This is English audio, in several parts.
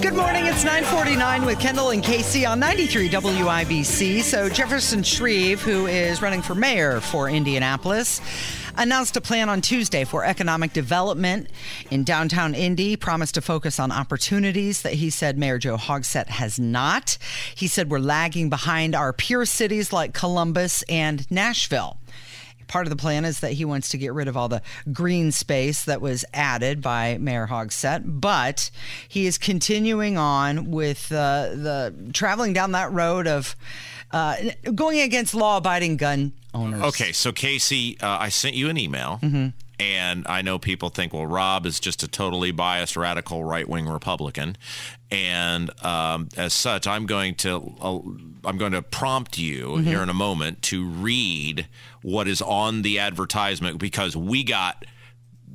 Good morning. It's 949 with Kendall and Casey on 93 WIBC. So Jefferson Shreve, who is running for mayor for Indianapolis, announced a plan on Tuesday for economic development in downtown Indy, promised to focus on opportunities that he said Mayor Joe Hogsett has not. He said we're lagging behind our peer cities like Columbus and Nashville. Part of the plan is that he wants to get rid of all the green space that was added by Mayor Hogsett, but he is continuing on with uh, the traveling down that road of uh, going against law-abiding gun owners. Okay, so Casey, uh, I sent you an email. And I know people think, well, Rob is just a totally biased, radical right wing Republican, and um, as such, I'm going to uh, I'm going to prompt you here in a moment to read what is on the advertisement because we got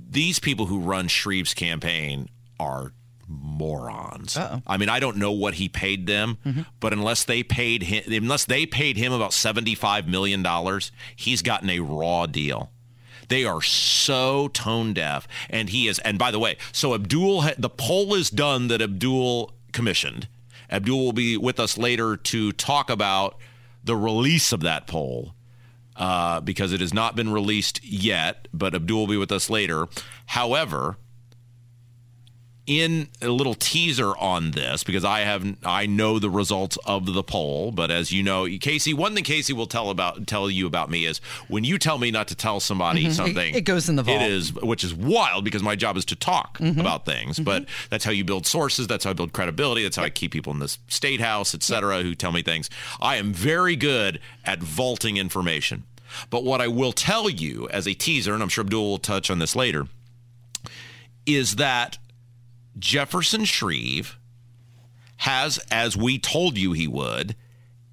these people who run Shreve's campaign are morons. I mean, I don't know what he paid them, but unless they paid him, unless they paid him about seventy-five million dollars, he's gotten a raw deal. They are so tone deaf, and he is. And by the way, so Abdul, the poll is done that Abdul commissioned. Abdul will be with us later to talk about the release of that poll uh, because it has not been released yet, but Abdul will be with us later. However, in a little teaser on this because I have I know the results of the poll, but as you know, Casey, one thing Casey will tell about tell you about me is when you tell me not to tell somebody mm-hmm. something, It goes in the vault. It is, which is wild because my job is to talk mm-hmm. about things, mm-hmm. but that's how you build sources. That's how I build credibility. That's how I keep people in the state house, et cetera, who tell me things. I am very good at vaulting information. But what I will tell you as a teaser, and I'm sure Abdul will touch on this later, is that Jefferson Shreve has, as we told you he would,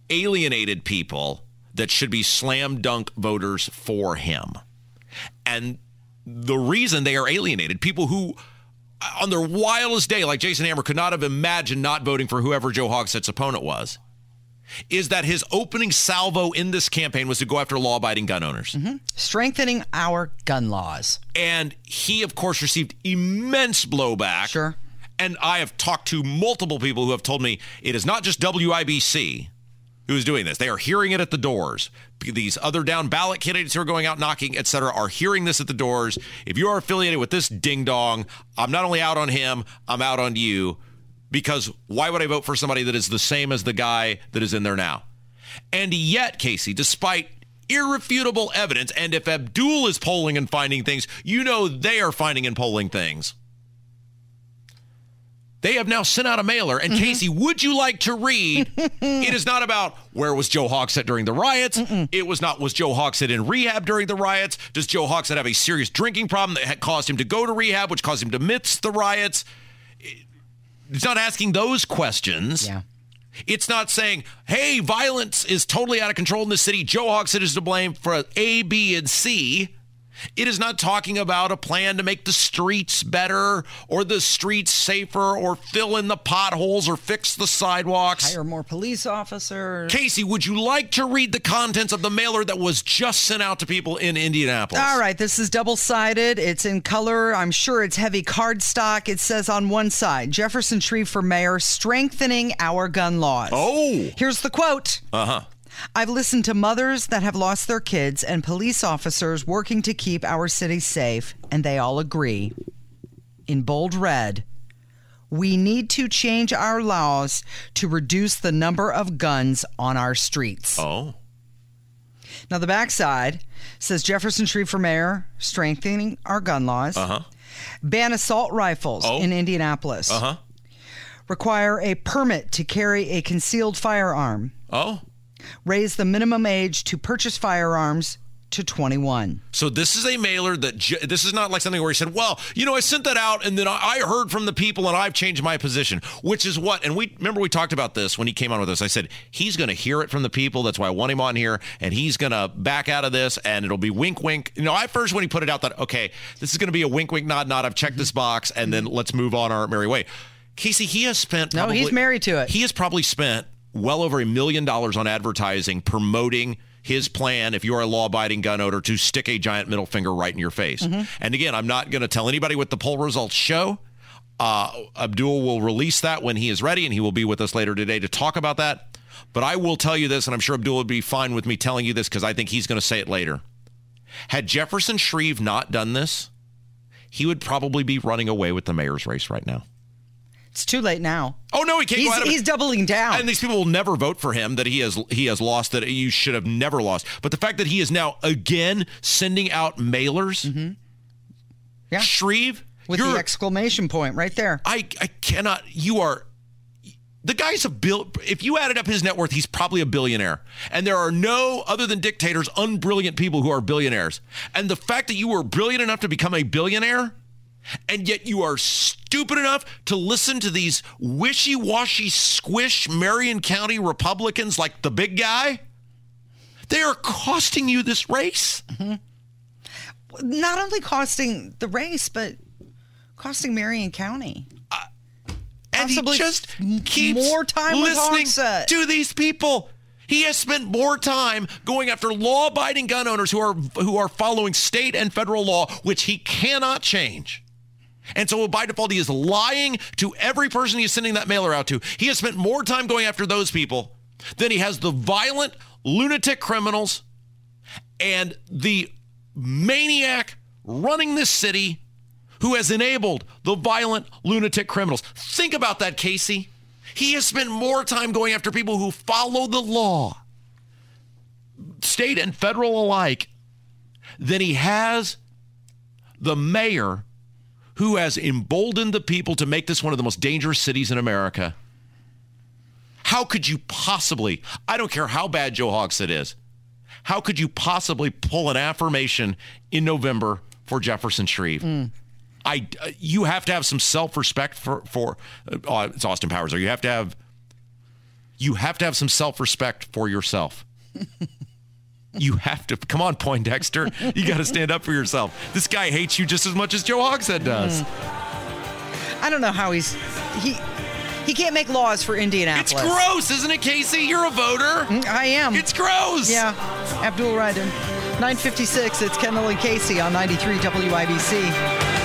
alienated people that should be slam dunk voters for him. And the reason they are alienated, people who on their wildest day, like Jason Hammer, could not have imagined not voting for whoever Joe Hogsett's opponent was, is that his opening salvo in this campaign was to go after law abiding gun owners. Mm-hmm. Strengthening our gun laws. And he, of course, received immense blowback. Sure. And I have talked to multiple people who have told me it is not just WIBC who is doing this. They are hearing it at the doors. These other down ballot candidates who are going out knocking, et cetera, are hearing this at the doors. If you are affiliated with this ding dong, I'm not only out on him, I'm out on you. Because why would I vote for somebody that is the same as the guy that is in there now? And yet, Casey, despite irrefutable evidence, and if Abdul is polling and finding things, you know they are finding and polling things. They have now sent out a mailer. And mm-hmm. Casey, would you like to read? it is not about where was Joe Hogsett during the riots. It was not was Joe Hogsett in rehab during the riots. Does Joe Hogsett have a serious drinking problem that had caused him to go to rehab, which caused him to miss the riots? It's not asking those questions. Yeah. It's not saying, hey, violence is totally out of control in the city. Joe Hogsett is to blame for A, B, and C. It is not talking about a plan to make the streets better or the streets safer or fill in the potholes or fix the sidewalks. Hire more police officers. Casey, would you like to read the contents of the mailer that was just sent out to people in Indianapolis? All right, this is double sided. It's in color. I'm sure it's heavy cardstock. It says on one side Jefferson Shreve for mayor, strengthening our gun laws. Oh. Here's the quote Uh huh. I've listened to mothers that have lost their kids and police officers working to keep our city safe, and they all agree. In bold red, we need to change our laws to reduce the number of guns on our streets. Oh. Now, the backside says Jefferson Shreve for mayor, strengthening our gun laws. Uh huh. Ban assault rifles Oh. in Indianapolis. Uh huh. Require a permit to carry a concealed firearm. Oh. Raise the minimum age to purchase firearms to 21. So this is a mailer that j- this is not like something where he said, "Well, you know, I sent that out and then I heard from the people and I've changed my position," which is what. And we remember we talked about this when he came on with us. I said he's going to hear it from the people. That's why I want him on here, and he's going to back out of this, and it'll be wink, wink. You know, I first when he put it out that, okay, this is going to be a wink, wink, nod, nod. I've checked this mm-hmm. box, and then let's move on our merry way. Casey, he has spent. No, he's married to it. He has probably spent well over a million dollars on advertising promoting his plan if you're a law-abiding gun owner to stick a giant middle finger right in your face. Mm-hmm. And again, I'm not going to tell anybody what the poll results show. Uh, Abdul will release that when he is ready, and he will be with us later today to talk about that. But I will tell you this, and I'm sure Abdul would be fine with me telling you this because I think he's going to say it later. Had Jefferson Shreve not done this, he would probably be running away with the mayor's race right now. It's too late now. Oh no, he can't He's, go out of he's doubling down. and these people will never vote for him that he has he has lost that you should have never lost. But the fact that he is now again sending out mailers, mm-hmm. Yeah. Shreve, with the exclamation point right there. I I cannot. You are. The guy's a bill. If you added up his net worth, he's probably a billionaire. And there are no other than dictators, unbrilliant people who are billionaires. And the fact that you were brilliant enough to become a billionaire, and yet you are stupid enough to listen to these wishy-washy, squish Marion County Republicans like the big guy, they are costing you this race. Mm-hmm. Not only costing the race, but costing Marion County. Uh, and he Possibly just m- keeps more time listening to these people. He has spent more time going after law-abiding gun owners who are who are following state and federal law, which he cannot change. And so by default, he is lying to every person he is sending that mailer out to. He has spent more time going after those people than he has the violent lunatic criminals and the maniac running this city who has enabled the violent lunatic criminals. Think about that, Casey. He has spent more time going after people who follow the law, state and federal alike, than he has the mayor who has emboldened the people to make this one of the most dangerous cities in America. How could you possibly, I don't care how bad Joe Hogsett is, how could you possibly pull an affirmation in November for Jefferson Shreve? I, uh, you have to have some self-respect for for uh, oh, it's Austin Powers. Or you have to have you have to have some self-respect for yourself. you have to come on, Poindexter. You got to stand up for yourself. This guy hates you just as much as Joe Hogsett does. Hmm. I don't know how he's he he can't make laws for Indianapolis. It's gross, isn't it, Casey? You're a voter. Mm, I am. It's gross. yeah. Abdul Ryden. 956. It's Kendall and Casey on 93 WIBC.